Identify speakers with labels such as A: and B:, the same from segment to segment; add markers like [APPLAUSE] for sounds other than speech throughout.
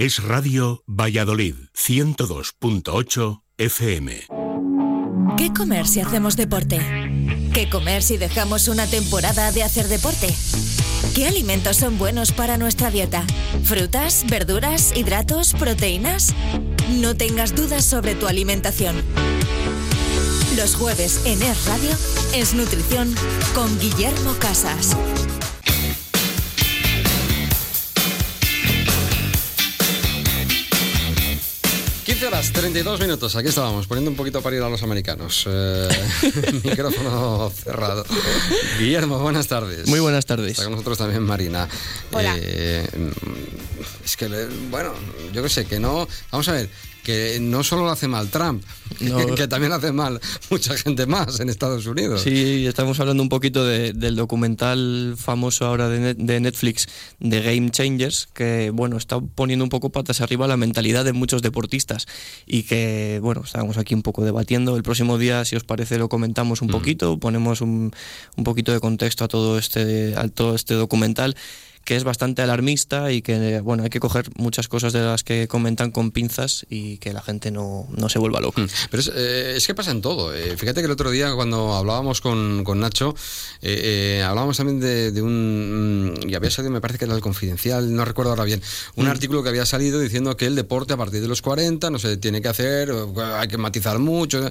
A: es Radio Valladolid 102.8 FM.
B: ¿Qué comer si hacemos deporte? ¿Qué comer si dejamos una temporada de hacer deporte? ¿Qué alimentos son buenos para nuestra dieta? ¿Frutas, verduras, hidratos, proteínas? No tengas dudas sobre tu alimentación. Los jueves en Es Radio es Nutrición con Guillermo Casas.
C: Horas, 32 minutos. Aquí estábamos, poniendo un poquito para ir a los americanos. Eh, [LAUGHS] micrófono cerrado. Guillermo, buenas tardes.
D: Muy buenas tardes.
C: Está con nosotros también Marina.
E: Hola.
C: Eh, es que, bueno, yo qué sé, que no. Vamos a ver, que no solo lo hace mal Trump,
D: No. [LAUGHS]
C: que también lo hace mal mucha gente más en Estados Unidos.
D: Sí, estamos hablando un poquito de- del documental famoso ahora de, Net- de Netflix de Game Changers, que bueno, está poniendo un poco patas arriba la mentalidad de muchos deportistas y que bueno, estábamos aquí un poco debatiendo. El próximo día, si os parece, lo comentamos un poquito, ponemos un, un poquito de contexto a todo este, a todo este documental que es bastante alarmista y que bueno hay que coger muchas cosas de las que comentan con pinzas y que la gente no, no se vuelva loca.
C: Mm. Pero es, eh, es que pasa en todo. Eh, fíjate que el otro día cuando hablábamos con, con Nacho, eh, eh, hablábamos también de, de un... mm, Y había salido, me parece que era el confidencial, no recuerdo ahora bien, un artículo que había salido diciendo que el deporte a partir de los 40 no se tiene que hacer, hay que matizar mucho.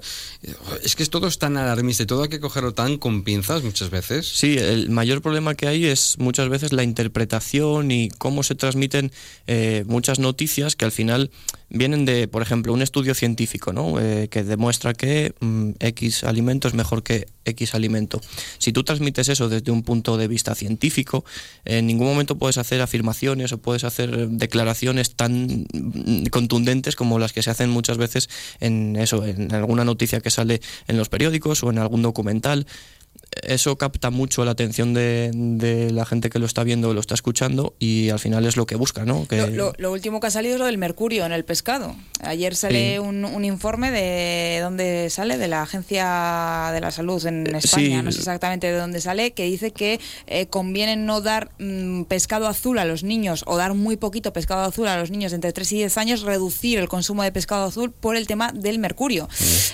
C: Es que todo es tan alarmista y todo hay que cogerlo tan con pinzas muchas veces.
D: Sí, el mayor problema que hay es muchas veces la interpretación y cómo se transmiten eh, muchas noticias que al final vienen de, por ejemplo, un estudio científico, ¿no? Eh, que demuestra que mm, X alimento es mejor que X alimento. Si tú transmites eso desde un punto de vista científico, en ningún momento puedes hacer afirmaciones o puedes hacer declaraciones tan mm, contundentes como las que se hacen muchas veces en eso, en alguna noticia que sale en los periódicos o en algún documental eso capta mucho la atención de, de la gente que lo está viendo o lo está escuchando y al final es lo que busca, ¿no? Que,
E: Lo, lo- lo último que ha salido es lo del mercurio en el pescado. Ayer sale
D: Sí.
E: un, un informe de dónde sale, de la Agencia de la Salud en
D: Eh,
E: España,
D: sí.
E: no sé exactamente de dónde sale, que dice que eh, conviene no dar mm, pescado azul a los niños o dar muy poquito pescado azul a los niños entre 3 y 10 años, reducir el consumo de pescado azul por el tema del mercurio.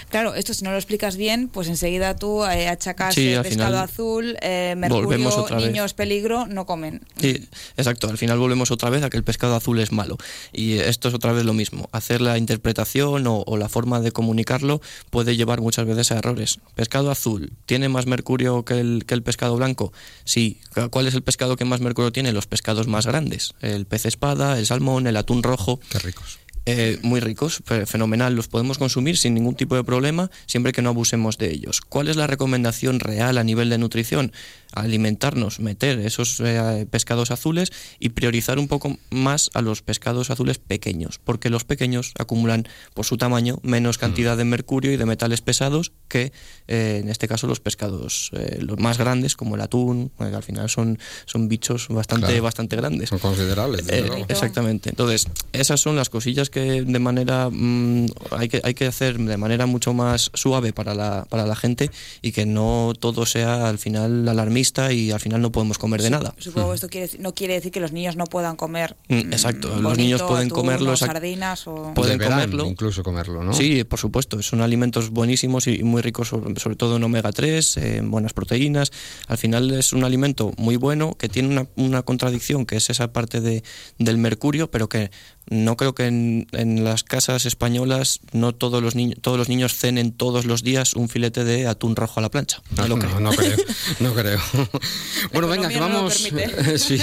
E: Claro, esto si no lo explicas bien, pues enseguida tú eh, achacas eh, pescado
D: final
E: azul, eh,
D: volvemos
E: mercurio,
D: otra vez.
E: niños peligro, no comen.
D: Sí, exacto. Al final volvemos otra vez a que el pescado azul es malo. Y esto es otra vez lo mismo. Hacer la interpretación o, o la forma de comunicarlo puede llevar muchas veces a errores. Pescado azul, ¿tiene más mercurio que el, que el pescado blanco? Sí. ¿Cuál es el pescado que más mercurio tiene? Los pescados más grandes. El pez espada, el salmón, el atún rojo.
C: Qué ricos.
D: Eh, muy ricos, fe- fenomenal, los podemos consumir sin ningún tipo de problema, siempre que no abusemos de ellos. ¿Cuál es la recomendación real a nivel de nutrición? Alimentarnos, meter esos eh, pescados azules y priorizar un poco más a los pescados azules pequeños, porque los pequeños acumulan por su tamaño menos cantidad de mercurio y de metales pesados que eh, en este caso los pescados eh, los más grandes como el atún, que al final son, son bichos bastante,
C: Claro.
D: bastante grandes.
C: Son considerables, desde
D: Eh,
C: luego.
D: exactamente. Entonces, esas son las cosillas que de manera mm, hay que hay que hacer de manera mucho más suave para la para la gente y que no todo sea al final alarmista y al final no podemos comer de nada.
E: Supongo que esto quiere, no quiere decir que los niños no puedan comer.
D: Mm, exacto. Los niños pueden
E: atún
D: comerlo,
E: sardinas o.
D: pueden comerlo.
C: incluso comerlo, ¿no?
D: Sí, por supuesto, son alimentos buenísimos y muy ricos, sobre, sobre todo en omega 3, en buenas proteínas. Al final es un alimento muy bueno que tiene una, una contradicción, que es esa parte de, del mercurio, pero que no creo que en, en las casas españolas no todos los, niños todos los niños cenen todos los días un filete de atún rojo a la plancha. No lo creo.
C: No, no creo, [LAUGHS] no creo. bueno, venga, que vamos. [LAUGHS] sí,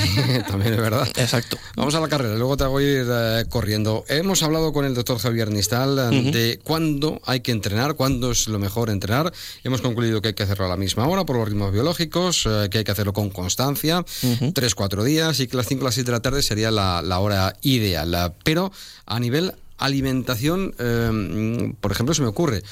C: también es verdad.
D: Exacto.
C: Vamos a la carrera, luego te voy a ir eh, corriendo. Hemos hablado con el doctor Javier Nistal eh, de cuándo hay que entrenar, cuándo es lo mejor entrenar. Hemos concluido que hay que hacerlo a la misma hora por los ritmos biológicos, eh, que hay que hacerlo con constancia, tres, cuatro días y que las 5 o las 6 de la tarde sería la, la hora ideal. Pero a nivel alimentación, eh, por ejemplo, se me ocurre.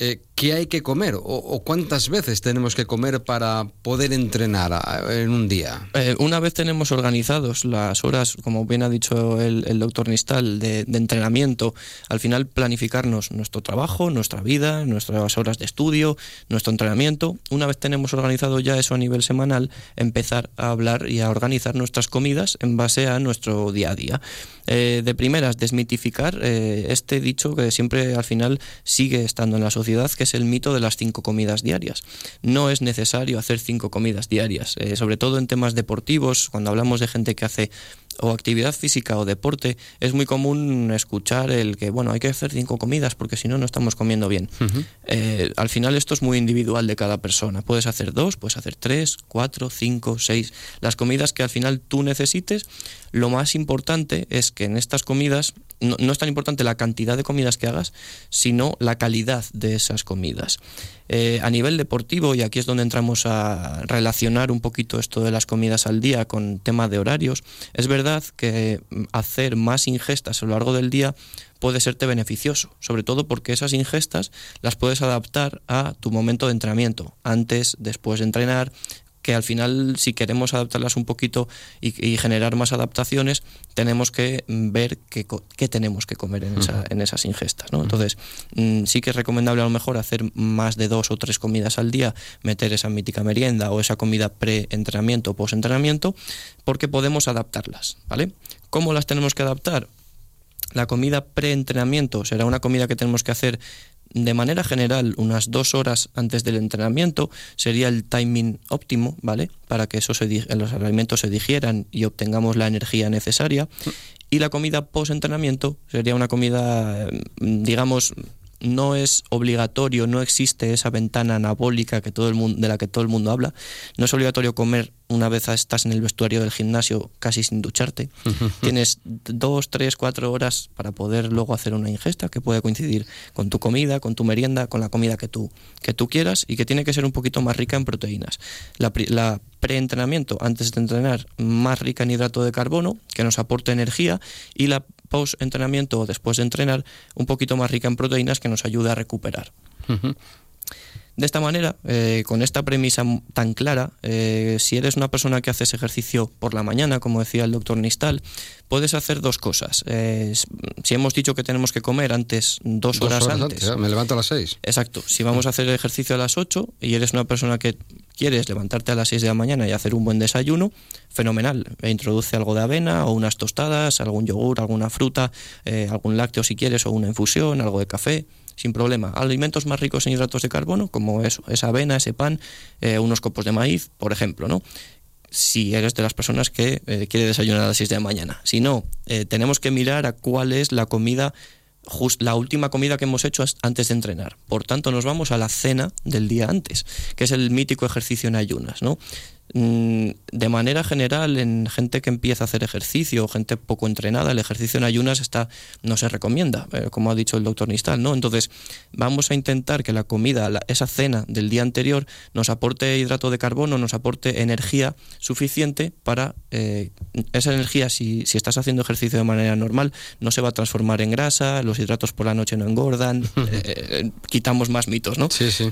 C: Eh, qué hay que comer o, cuántas veces tenemos que comer para poder entrenar en un día.
D: Eh, una vez tenemos organizados las horas, como bien ha dicho el, doctor Nistal, de, entrenamiento, al final planificarnos nuestro trabajo, nuestra vida, nuestras horas de estudio, nuestro entrenamiento. Una vez tenemos organizado ya eso a nivel semanal, empezar a hablar y a organizar nuestras comidas en base a nuestro día a día. Eh, de primeras, desmitificar este dicho que siempre al final sigue estando en la sociedad, que es el mito de las cinco comidas diarias. No es necesario hacer cinco comidas diarias, eh, sobre todo en temas deportivos, cuando hablamos de gente que hace o actividad física o deporte, es muy común escuchar el que, bueno, hay que hacer cinco comidas porque si no, no estamos comiendo bien. Eh, al final esto es muy individual de cada persona. Puedes hacer dos, puedes hacer tres, cuatro, cinco, seis. Las comidas que al final tú necesites, lo más importante es que en estas comidas no, es tan importante la cantidad de comidas que hagas, sino la calidad de esas comidas. Eh, a nivel deportivo, y aquí es donde entramos a relacionar un poquito esto de las comidas al día con tema de horarios, es verdad que hacer más ingestas a lo largo del día puede serte beneficioso, sobre todo porque esas ingestas las puedes adaptar a tu momento de entrenamiento, antes, después de entrenar, que al final si queremos adaptarlas un poquito y, generar más adaptaciones, tenemos que ver qué, tenemos que comer en, en esas ingestas. ¿no? Entonces, mm, sí que es recomendable a lo mejor hacer más de dos o tres comidas al día, meter esa mítica merienda o esa comida pre-entrenamiento o post-entrenamiento, porque podemos adaptarlas. ¿vale? ¿Cómo las tenemos que adaptar? La comida pre-entrenamiento será una comida que tenemos que hacer de manera general, unas dos horas antes del entrenamiento sería el timing óptimo, ¿vale? Para que esos los alimentos se digieran y obtengamos la energía necesaria. Y la comida post-entrenamiento sería una comida, digamos, no es obligatorio, no existe esa ventana anabólica que todo el mundo, de la que todo el mundo habla. No es obligatorio comer una vez estás en el vestuario del gimnasio casi sin ducharte. [LAUGHS] Tienes dos, tres, cuatro horas para poder luego hacer una ingesta que puede coincidir con tu comida, con tu merienda, con la comida que tú, que tú quieras y que tiene que ser un poquito más rica en proteínas. La, la antes de entrenar, más rica en hidrato de carbono, que nos aporte energía, y la post-entrenamiento o después de entrenar, un poquito más rica en proteínas que nos ayuda a recuperar. De esta manera, eh, con esta premisa tan clara, eh, si eres una persona que haces ejercicio por la mañana, como decía el doctor Nistal, puedes hacer dos cosas. Eh, si hemos dicho que tenemos que comer antes, dos, horas, antes.
C: me levanto a las seis.
D: Exacto. Si vamos a hacer ejercicio a las ocho y eres una persona que quieres levantarte a las seis de la mañana y hacer un buen desayuno, fenomenal. introduce algo de avena o unas tostadas, algún yogur, alguna fruta, algún lácteo si quieres o una infusión, algo de café sin problema. Alimentos más ricos en hidratos de carbono, como eso, esa avena, ese pan, eh, unos copos de maíz, por ejemplo, ¿no? si eres de las personas que eh, quiere desayunar a las 6 de la mañana. Si no, eh, tenemos que mirar a cuál es la comida, la última comida que hemos hecho antes de entrenar. Por tanto, nos vamos a la cena del día antes, que es el mítico ejercicio en ayunas. ¿no? Mm, de manera general en gente que empieza a hacer ejercicio o gente poco entrenada el ejercicio en ayunas está no se recomienda eh, como ha dicho el doctor Nistal no entonces vamos a intentar que la comida esa cena del día anterior nos aporte hidrato de carbono nos aporte energía suficiente para eh, esa energía si, si estás haciendo ejercicio de manera normal no se va a transformar en grasa los hidratos por la noche no engordan [LAUGHS] eh, quitamos más mitos no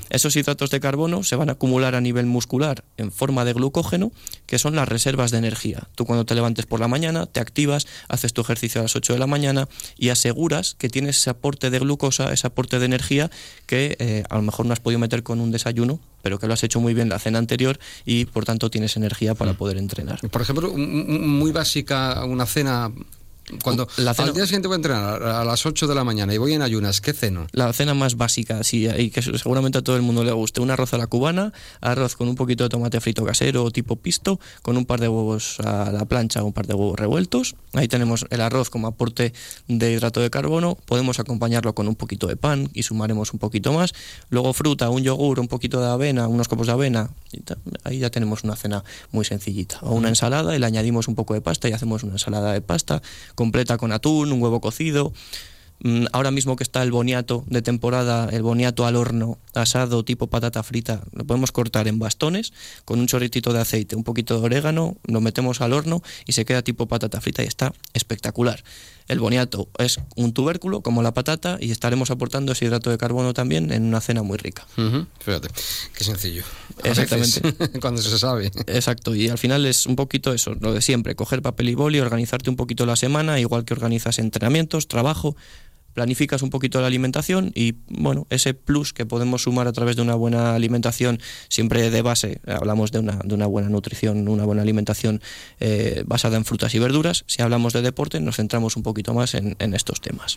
D: esos hidratos de carbono se van a acumular a nivel muscular en forma de glucógeno, que son las reservas de energía. Tú cuando te levantes por la mañana, te activas, haces tu ejercicio a las 8 de la mañana y aseguras que tienes ese aporte de glucosa, ese aporte de energía que eh, a lo mejor no has podido meter con un desayuno, pero que lo has hecho muy bien la cena anterior y por tanto tienes energía para mm. poder entrenar.
C: Por ejemplo, muy básica una cena cuando la cena, al día siguiente voy a entrenar a las 8 de la mañana y voy en ayunas, ¿qué ceno?
D: La cena más básica, sí, y que seguramente a todo el mundo le guste. Un arroz a la cubana, arroz con un poquito de tomate frito casero tipo pisto, con un par de huevos a la plancha o un par de huevos revueltos. Ahí tenemos el arroz como aporte de hidrato de carbono. Podemos acompañarlo con un poquito de pan y sumaremos un poquito más. Luego fruta, un yogur, un poquito de avena, unos copos de avena. Ahí ya tenemos una cena muy sencillita. O una ensalada y le añadimos un poco de pasta y hacemos una ensalada de pasta completa con atún, un huevo cocido. Mm, ahora mismo que está el boniato de temporada, el boniato al horno, asado, tipo patata frita, lo podemos cortar en bastones con un chorritito de aceite, un poquito de orégano, lo metemos al horno y se queda tipo patata frita y está espectacular. El boniato es un tubérculo como la patata y estaremos aportando ese hidrato de carbono también en una cena muy rica.
C: Fíjate, qué sencillo.
D: Exactamente. [LAUGHS]
C: cuando se sabe.
D: Exacto, y al final es un poquito eso, lo de siempre, coger papel y boli, organizarte un poquito la semana, igual que organizas entrenamientos, trabajo, planificas un poquito la alimentación y bueno, ese plus que podemos sumar a través de una buena alimentación, siempre de base, hablamos de una, de una buena nutrición, una buena alimentación eh, basada en frutas y verduras, si hablamos de deporte nos centramos un poquito más en, estos temas.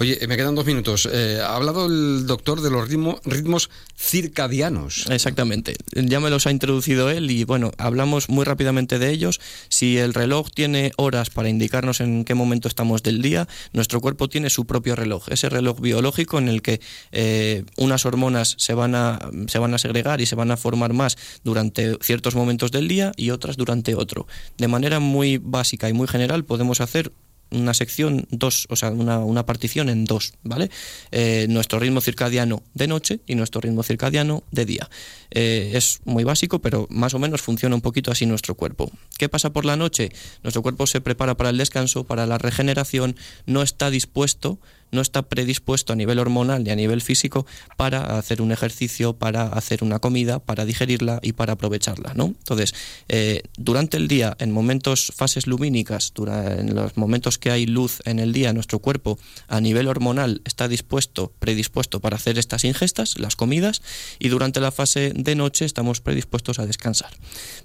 C: Oye, me quedan dos minutos. Eh, ha hablado el doctor de los ritmo, ritmos circadianos.
D: Exactamente, ya me los ha introducido él y bueno, hablamos muy rápidamente de ellos. Si el reloj tiene horas para indicarnos en qué momento estamos del día, nuestro cuerpo tiene su propio propio reloj, ese reloj biológico en el que eh, unas hormonas se van, a, se van a segregar y se van a formar más durante ciertos momentos del día y otras durante otro. De manera muy básica y muy general podemos hacer una sección, dos, o sea, una, una partición en dos, ¿vale? Eh, nuestro ritmo circadiano de noche y nuestro ritmo circadiano de día. Eh, es muy básico, pero más o menos funciona un poquito así nuestro cuerpo. ¿Qué pasa por la noche? Nuestro cuerpo se prepara para el descanso, para la regeneración, no está dispuesto no está predispuesto a nivel hormonal y a nivel físico para hacer un ejercicio, para hacer una comida, para digerirla y para aprovecharla. ¿no? Entonces, eh, durante el día, en momentos, fases lumínicas, en los momentos que hay luz en el día, nuestro cuerpo a nivel hormonal está dispuesto, predispuesto para hacer estas ingestas, las comidas, y durante la fase de noche estamos predispuestos a descansar.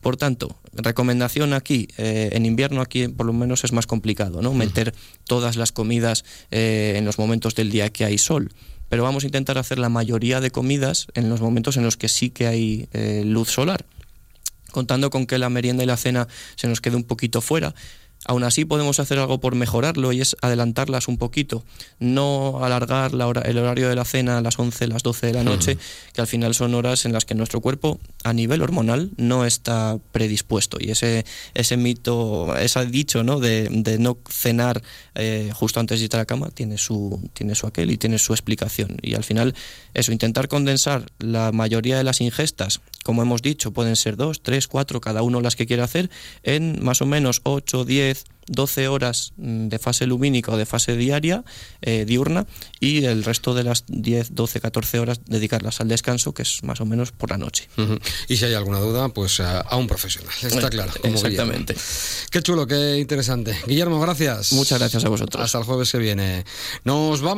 D: Por tanto, recomendación aquí, eh, en invierno aquí por lo menos es más complicado, ¿no? Meter todas las comidas eh, en los momentos del día que hay sol. Pero vamos a intentar hacer la mayoría de comidas en los momentos en los que sí que hay eh, luz solar, contando con que la merienda y la cena se nos quede un poquito fuera Aún así podemos hacer algo por mejorarlo y es adelantarlas un poquito, no alargar la hora, el horario de la cena a las 11, las 12 de la noche, que al final son horas en las que nuestro cuerpo a nivel hormonal no está predispuesto. Y ese, ese mito, ese dicho ¿no? de, de no cenar eh, justo antes de ir a la cama tiene su, tiene su aquel y tiene su explicación. Y al final eso, intentar condensar la mayoría de las ingestas, como hemos dicho, pueden ser dos, tres, cuatro, cada uno las que quiera hacer, en más o menos 8, 10, 12 horas mm, de fase lumínica o de fase diaria, eh, diurna, y el resto de las 10, 12, 14 horas dedicarlas al descanso, que es más o menos por la noche.
C: Y si hay alguna duda, pues a, un profesional, está claro.
D: Exactamente.
C: Qué chulo, qué interesante. Guillermo, gracias.
D: Muchas gracias a vosotros.
C: Hasta el jueves que viene. Nos vamos.